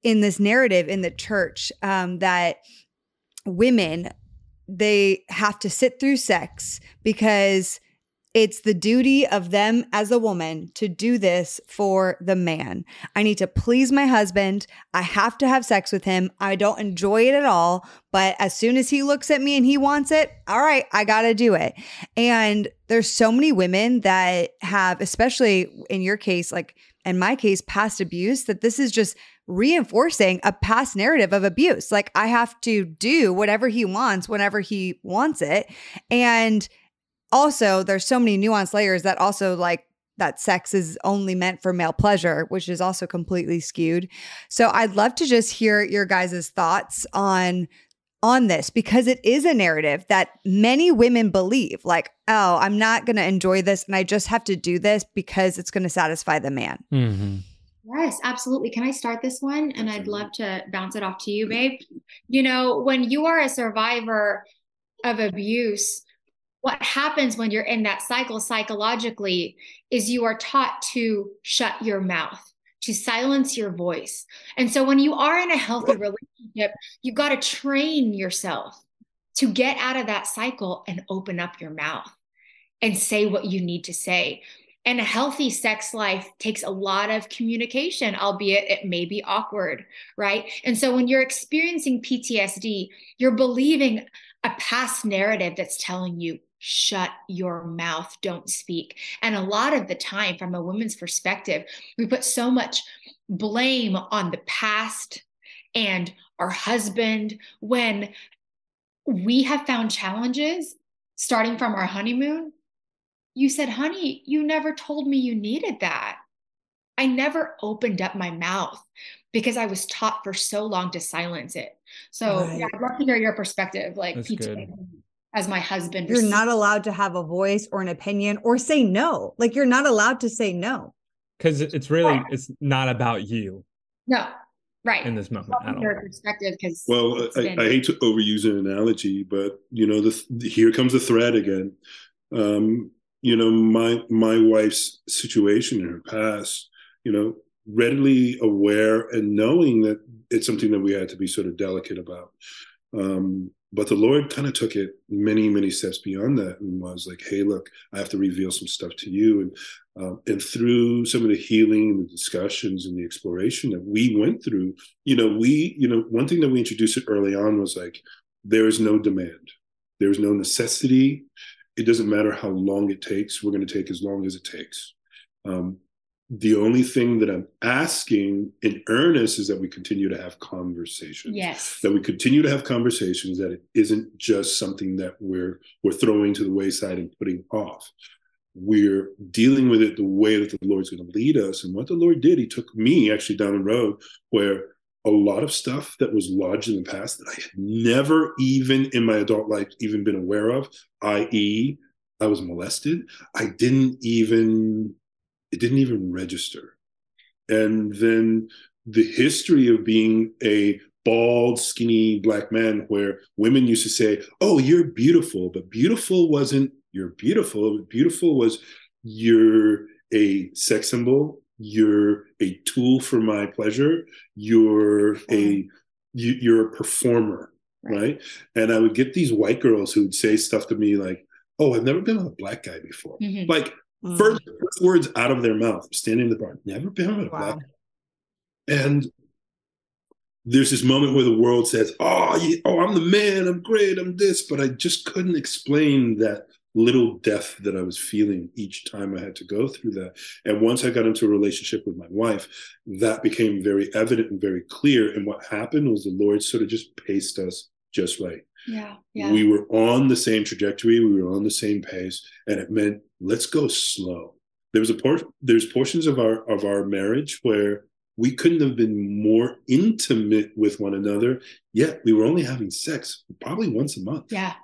in this narrative in the church um, that women they have to sit through sex because it's the duty of them as a woman to do this for the man. I need to please my husband. I have to have sex with him. I don't enjoy it at all. But as soon as he looks at me and he wants it, all right, I got to do it. And there's so many women that have, especially in your case, like in my case, past abuse, that this is just reinforcing a past narrative of abuse. Like I have to do whatever he wants whenever he wants it. And also there's so many nuanced layers that also like that sex is only meant for male pleasure, which is also completely skewed. So I'd love to just hear your guys' thoughts on on this because it is a narrative that many women believe like, oh, I'm not going to enjoy this and I just have to do this because it's going to satisfy the man. Mm-hmm. Yes, absolutely. Can I start this one? And I'd love to bounce it off to you, babe. You know, when you are a survivor of abuse, what happens when you're in that cycle psychologically is you are taught to shut your mouth to silence your voice. And so when you are in a healthy relationship you've got to train yourself to get out of that cycle and open up your mouth and say what you need to say. And a healthy sex life takes a lot of communication, albeit it may be awkward, right? And so when you're experiencing PTSD, you're believing a past narrative that's telling you shut your mouth, don't speak. And a lot of the time, from a woman's perspective, we put so much blame on the past and our husband when we have found challenges starting from our honeymoon. You said, honey, you never told me you needed that. I never opened up my mouth because I was taught for so long to silence it. So right. yeah, I'd love to hear your perspective, like as my husband. You're not allowed to have a voice or an opinion or say no. Like you're not allowed to say no. Because it's really right. it's not about you. No, right in this moment at your perspective because well I, I, hate to overuse an analogy but you know the, the here comes the thread again um you know my my wife's situation in her past you know readily aware and knowing that it's something that we had to be sort of delicate about um but the lord kind of took it many many steps beyond that and was like hey look i have to reveal some stuff to you. And um, and through some of the healing and the discussions and the exploration that we went through you know we you know one thing that we introduced early on was like there is no demand. There's no necessity. It doesn't matter how long it takes. We're going to take as long as it takes. Um, the only thing that I'm asking in earnest is that we continue to have conversations. Yes. That we continue to have conversations, that it isn't just something that we're we're throwing to the wayside and putting off. We're dealing with it the way that the Lord's going to lead us. And what the Lord did, He took me actually down a road where a lot of stuff that was lodged in the past that I had never even in my adult life even been aware of, i.e., I was molested. I didn't even it didn't even register. And then the history of being a bald, skinny black man, where women used to say, Oh, you're beautiful, but beautiful wasn't you're beautiful. Beautiful was you're a sex symbol, you're a tool for my pleasure, you're a you, you're a performer, right. right? And I would get these white girls who would say stuff to me like, "Oh, I've never been with a black guy before." Mm-hmm. Like Mm. First, first, words out of their mouth, standing in the bar. Never been with a wow. black. And there's this moment where the world says, ah, "Oh, yeah, oh, I'm the man. I'm great. I'm this," but I just couldn't explain that little death that I was feeling each time I had to go through that. And once I got into a relationship with my wife, that became very evident and very clear. And what happened was the Lord sort of just paced us just right. Yeah, yeah. We were on the same trajectory. We were on the same pace, and it meant let's go slow. There was a por- there's portions of our of our marriage where we couldn't have been more intimate with one another. Yet we were only having sex probably once a month. Yeah,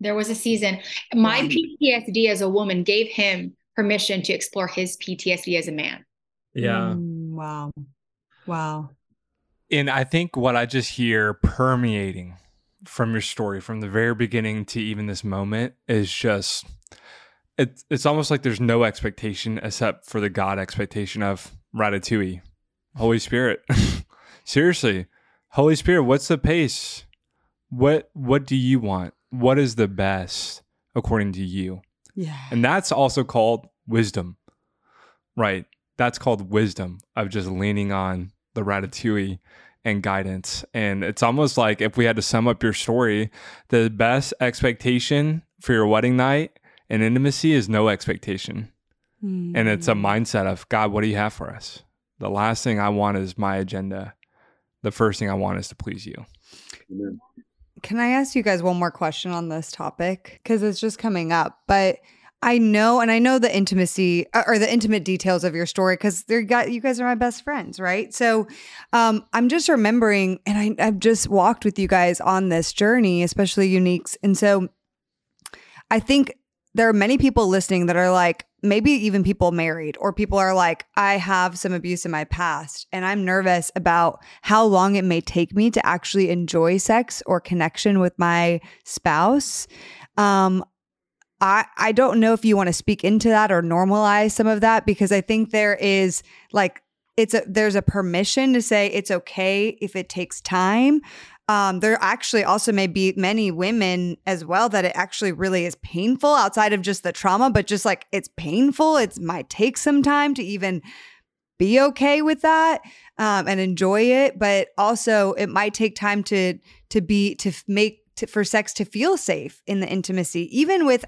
there was a season. My PTSD as a woman gave him permission to explore his PTSD as a man. Yeah. Mm, wow. Wow. And I think what I just hear permeating from your story from the very beginning to even this moment is just it's it's almost like there's no expectation except for the God expectation of Ratatouille, Holy Spirit. Seriously, Holy Spirit, what's the pace? What what do you want? What is the best according to you? Yeah. And that's also called wisdom. Right. That's called wisdom of just leaning on the Ratatouille and guidance. And it's almost like if we had to sum up your story, the best expectation for your wedding night and intimacy is no expectation. Mm. And it's a hmm. mindset of, God, what do you have for us? The last thing I want is my agenda. The first thing I want is to please you. Amen. Can I ask you guys one more question on this topic? Because it's just coming up. But I know, and I know the intimacy uh, or the intimate details of your story because they're got you guys are my best friends, right? So um, I'm just remembering, and I, I've just walked with you guys on this journey, especially uniques, and so I think there are many people listening that are like, maybe even people married, or people are like, I have some abuse in my past, and I'm nervous about how long it may take me to actually enjoy sex or connection with my spouse. Um, I, I don't know if you want to speak into that or normalize some of that because I think there is like it's a there's a permission to say it's okay if it takes time. Um, there actually also may be many women as well that it actually really is painful outside of just the trauma, but just like it's painful. It might take some time to even be okay with that um, and enjoy it, but also it might take time to to be to make to, for sex to feel safe in the intimacy, even with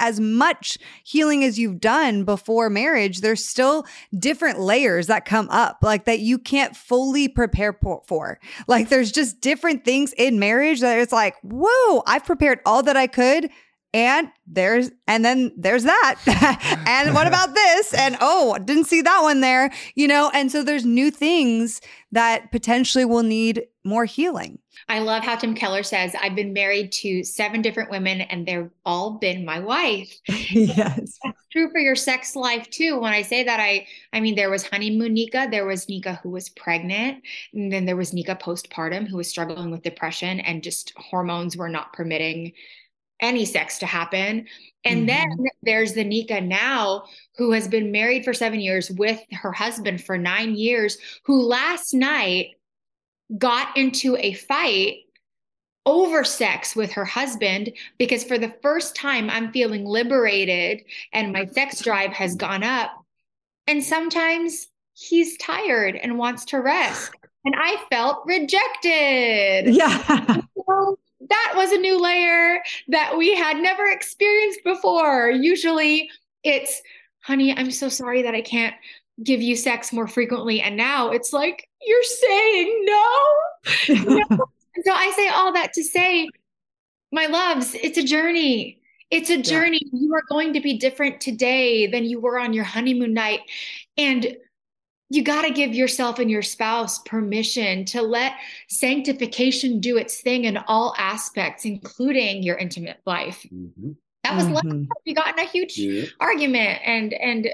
as much healing as you've done before marriage, there's still different layers that come up, like that you can't fully prepare for. Like there's just different things in marriage that it's like, whoa, I've prepared all that I could and there's and then there's that. And what about this? And oh didn't see that one there you know? And so there's new things that potentially will need more healing i love how tim keller says i've been married to seven different women and they've all been my wife yes that's true for your sex life too when i say that i i mean there was honeymoon nika there was nika who was pregnant and then there was nika postpartum who was struggling with depression and just hormones were not permitting any sex to happen. And mm-hmm. then there's the Nika now who has been married for seven years with her husband for nine years, who last night got into a fight over sex with her husband because for the first time I'm feeling liberated and my sex drive has gone up. And sometimes he's tired and wants to rest. And I felt rejected. Yeah. So that was a new layer that we had never experienced before. Usually it's, honey, I'm so sorry that I can't give you sex more frequently. And now it's like, you're saying no. no. So I say all that to say, my loves, it's a journey. It's a journey. Yeah. You are going to be different today than you were on your honeymoon night. And you got to give yourself and your spouse permission to let sanctification do its thing in all aspects, including your intimate life. Mm-hmm. That was mm-hmm. we got in a huge yeah. argument, and and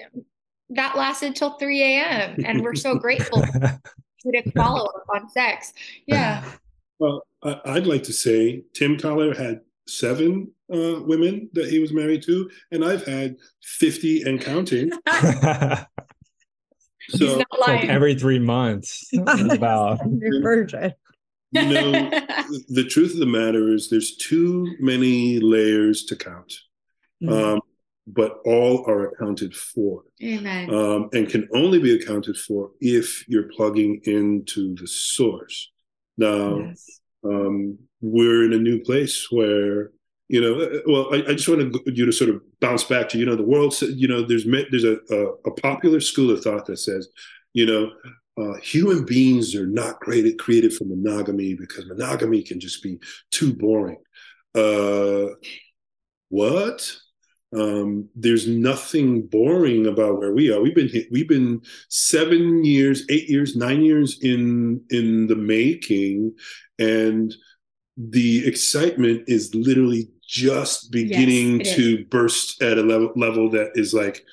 that lasted till 3 a.m. And we're so grateful to follow up on sex. Yeah. Well, I'd like to say Tim Keller had seven uh, women that he was married to, and I've had 50 and counting. So like every three months. about virgin. You know, the truth of the matter is there's too many layers to count. Mm-hmm. Um, but all are accounted for. Amen. Um, and can only be accounted for if you're plugging into the source. Now, yes. um, we're in a new place where you know uh, uh, well I, I, just wanted you to sort of bounce back to you know the world you know there's there's a, a, a popular school of thought that says you know uh, human beings are not created created for monogamy because monogamy can just be too boring uh, what um, there's nothing boring about where we are we've been we've been seven years eight years nine years in in the making and the excitement is literally just beginning yes, to is. burst at a level level that is like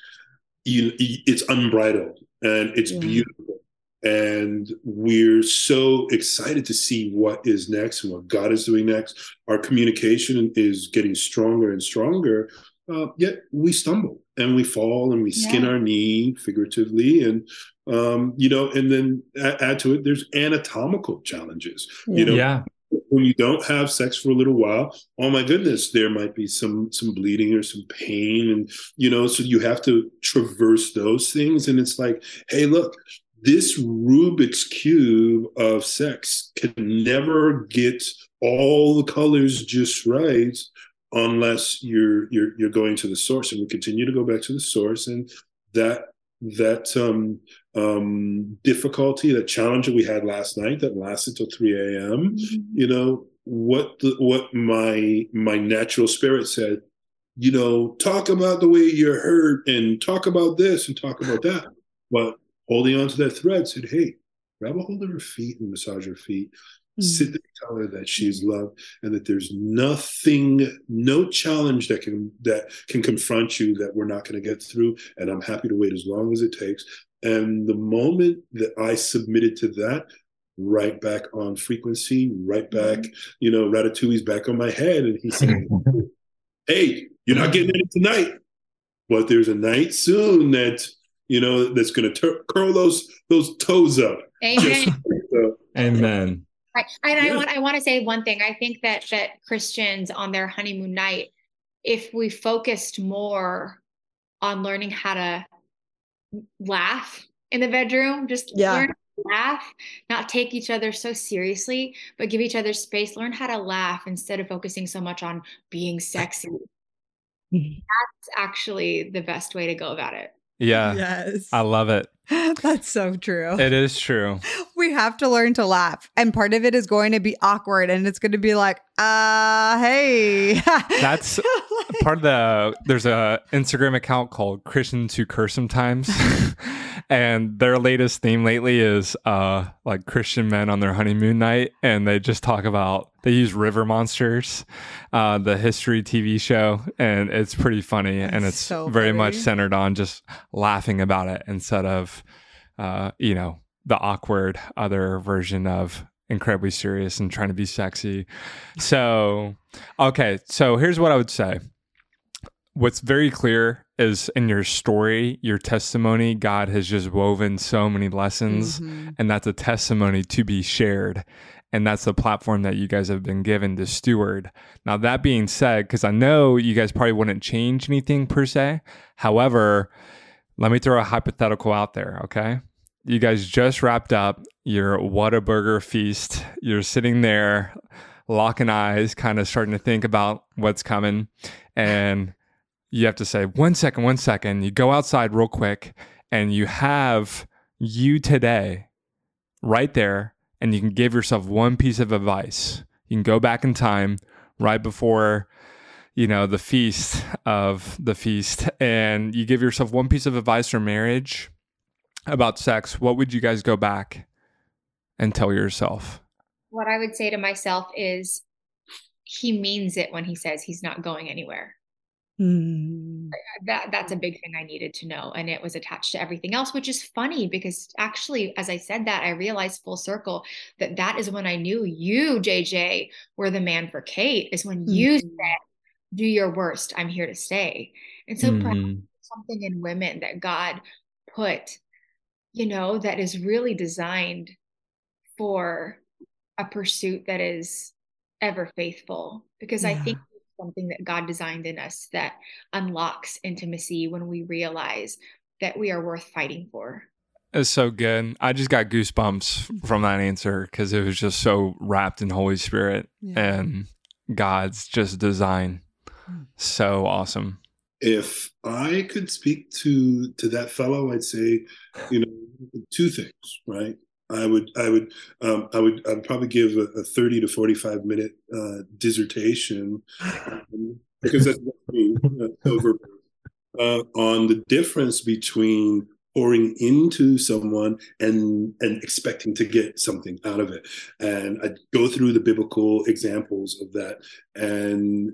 you, it's unbridled and it's yeah. beautiful and we're so excited to see what is next and what god is doing next our communication is getting stronger and stronger uh, yet we stumble and we fall and we skin yeah. our knee figuratively and um, you know and then add to it there's anatomical challenges yeah. you know yeah when you don't have sex for a little while oh my goodness there might be some some bleeding or some pain and you know so you have to traverse those things and it's like hey look this rubik's cube of sex can never get all the colors just right unless you're you're you're going to the source and we continue to go back to the source and that that um, um, difficulty, that challenge that we had last night that lasted till 3 a.m. Mm-hmm. You know, what the, what my my natural spirit said, you know, talk about the way you're hurt and talk about this and talk about that. But holding on to that thread said, hey, grab a hold of her feet and massage her feet mm-hmm. sit there tell her that she's loved and that there's nothing no challenge that can that can confront you that we're not going to get through and i'm happy to wait as long as it takes and the moment that i submitted to that right back on frequency right back mm-hmm. you know ratatouille's back on my head and he said hey you're not getting it tonight but there's a night soon that you know that's going to curl those those toes up Amen. Amen. Right. And yeah. I want I want to say one thing. I think that that Christians on their honeymoon night, if we focused more on learning how to laugh in the bedroom, just yeah. learn laugh, not take each other so seriously, but give each other space, learn how to laugh instead of focusing so much on being sexy. That's actually the best way to go about it. Yeah. Yes. I love it. That's so true. It is true. We have to learn to laugh. And part of it is going to be awkward and it's going to be like, uh, hey. That's part of the there's a Instagram account called Christians Who Curse Sometimes. and their latest theme lately is uh like Christian men on their honeymoon night and they just talk about they use river monsters, uh the history TV show and it's pretty funny That's and it's so very funny. much centered on just laughing about it instead of uh, you know, the awkward other version of incredibly serious and trying to be sexy. So, okay, so here's what I would say. What's very clear is in your story, your testimony, God has just woven so many lessons, mm-hmm. and that's a testimony to be shared. And that's the platform that you guys have been given to steward. Now, that being said, because I know you guys probably wouldn't change anything per se. However, let me throw a hypothetical out there, okay? you guys just wrapped up your Whataburger feast. You're sitting there, locking eyes, kind of starting to think about what's coming. And you have to say, one second, one second. You go outside real quick and you have you today right there. And you can give yourself one piece of advice. You can go back in time right before you know the feast of the feast and you give yourself one piece of advice for marriage about sex, what would you guys go back and tell yourself? What I would say to myself is he means it when he says he's not going anywhere. Mm. That that's a big thing I needed to know, and it was attached to everything else, which is funny because actually, as I said that, I realized full circle that that is when I knew you, JJ, were the man for Kait. Is when mm. you said, "Do your worst. I'm here to stay." And so, mm. something in women that God put you know, that is really designed for a pursuit that is ever faithful. Because yeah. I think something that God designed in us that unlocks intimacy when we realize that we are worth fighting for. It's so good. I just got goosebumps from that answer because it was just so wrapped in Holy Spirit yeah. and God's just design. Hmm. So awesome if I could speak to to that fellow, I'd say, you know, two things, right? I would, I would, um, I would, I'd probably give a, a thirty to forty-five minute uh, dissertation um, because that's over uh, on the difference between pouring into someone and and expecting to get something out of it. And I'd go through the biblical examples of that and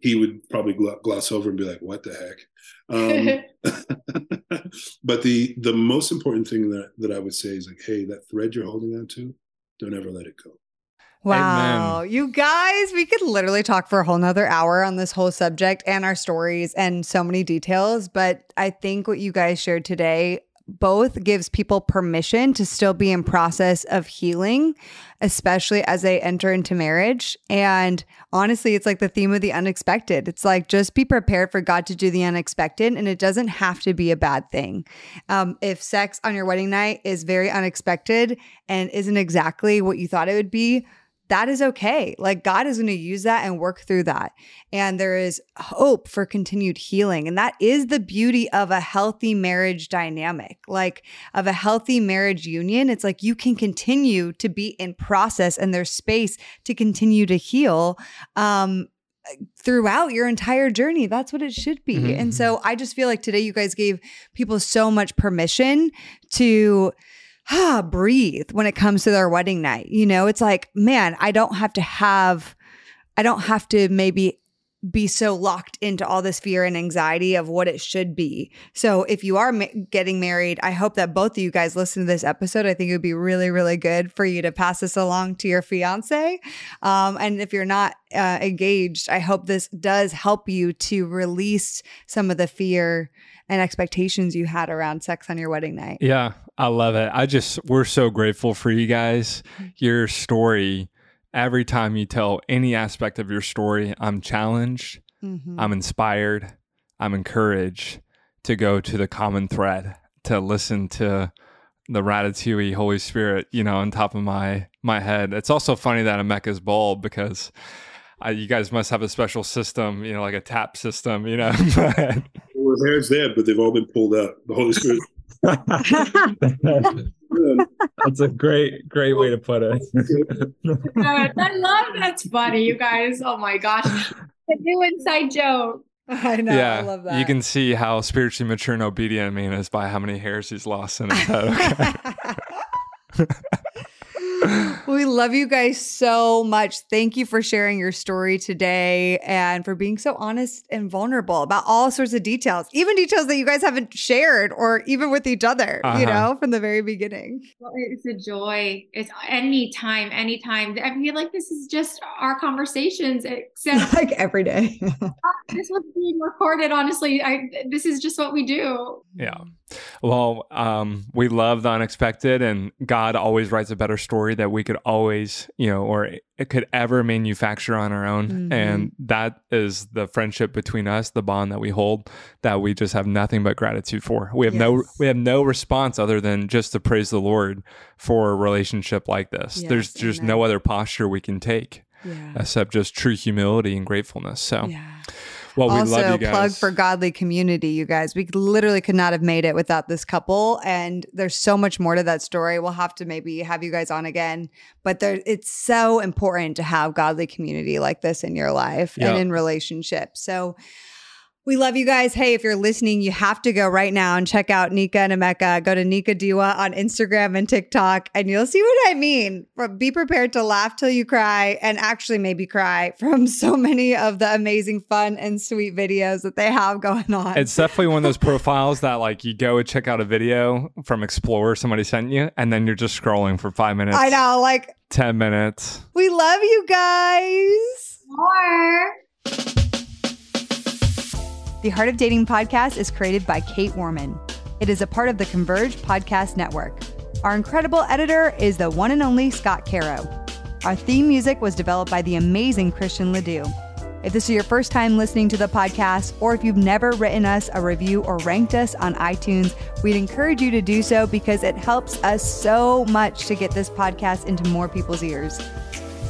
he would probably gloss over and be like, "What the heck?" Um, but the the most important thing that that I would say is like, "Hey, that thread you're holding on to, don't ever let it go." Wow. Amen. You guys, we could literally talk for a whole nother hour on this whole subject and our stories and so many details. But I think what you guys shared today both gives people permission to still be in process of healing especially as they enter into marriage. And honestly it's like the theme of the unexpected. It's like just be prepared for god to do the unexpected and it doesn't have to be a bad thing. Um, if sex on your wedding night is very unexpected and isn't exactly what you thought it would be that is okay. Like God is going to use that and work through that. And there is hope for continued healing. And that is the beauty of a healthy marriage dynamic, like of a healthy marriage union. It's like you can continue to be in process and there's space to continue to heal. Um, throughout your entire journey. That's what it should be. Mm-hmm. And so I just feel like today you guys gave people so much permission to ah, breathe when it comes to their wedding night. You know, it's like, man, I don't have to have, I don't have to maybe be so locked into all this fear and anxiety of what it should be. So, if you are ma- getting married, I hope that both of you guys listen to this episode. I think it would be really, really good for you to pass this along to your fiance. Um, and if you're not uh, engaged, I hope this does help you to release some of the fear and expectations you had around sex on your wedding night. Yeah, I love it. I just, we're so grateful for you guys. Mm-hmm. Your story, every time you tell any aspect of your story, I'm challenged, mm-hmm. I'm inspired, I'm encouraged to go to the common thread, to listen to the ratatouille Holy Spirit, you know, on top of my my head. It's also funny that Emeka's bald because uh, you guys must have a special system, you know, like a tap system, you know. well, hair's there, but they've all been pulled out. The Holy Spirit. That's a great, great way to put it. I love that's funny, you guys. Oh my gosh. The new inside joke. I know. Yeah, I love that. You can see how spiritually mature and obedient man is by how many hairs he's lost in his head. Okay? we love you guys so much. Thank you for sharing your story today and for being so honest and vulnerable about all sorts of details, even details that you guys haven't shared or even with each other, uh-huh. you know, from the very beginning. Well, it's a joy. It's anytime, anytime. I feel like this is just our conversations, except like every day. this was being recorded. Honestly, I this is just what we do. Yeah. Well, um, we love the unexpected, and God always writes a better story that we could always, you know, or it could ever manufacture on our own. Mm-hmm. And that is the friendship between us, the bond that we hold, that we just have nothing but gratitude for. We have yes. no we have no response other than just to praise the Lord for a relationship like this. Yes, There's just amen. no other posture we can take yeah. except just true humility and gratefulness. So. Yeah. Well, we also, love you guys. plug for Godly Community, you guys. We literally could not have made it without this couple, and there's so much more to that story. We'll have to maybe have you guys on again, but there, it's so important to have Godly Community like this in your life yep. and in relationships. So we love you guys. Hey, if you're listening, you have to go right now and check out Nika and Emeka. Go to Nika Diwa on Instagram and TikTok, and you'll see what I mean. Be prepared to laugh till you cry and actually maybe cry from so many of the amazing, fun, and sweet videos that they have going on. It's definitely one of those profiles that, like, you go and check out a video from Explorer somebody sent you, and then you're just scrolling for five minutes. I know, like 10 minutes. We love you guys. More. The Heart of Dating podcast is created by Kait Warman. It is a part of the Converge Podcast Network. Our incredible editor is the one and only Scott Caro. Our theme music was developed by the amazing Christian Ledoux. If this is your first time listening to the podcast, or if you've never written us a review or ranked us on iTunes, we'd encourage you to do so because it helps us so much to get this podcast into more people's ears.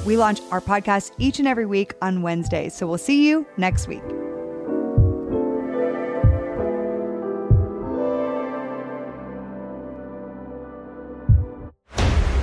We launch our podcast each and every week on Wednesdays, so we'll see you next week.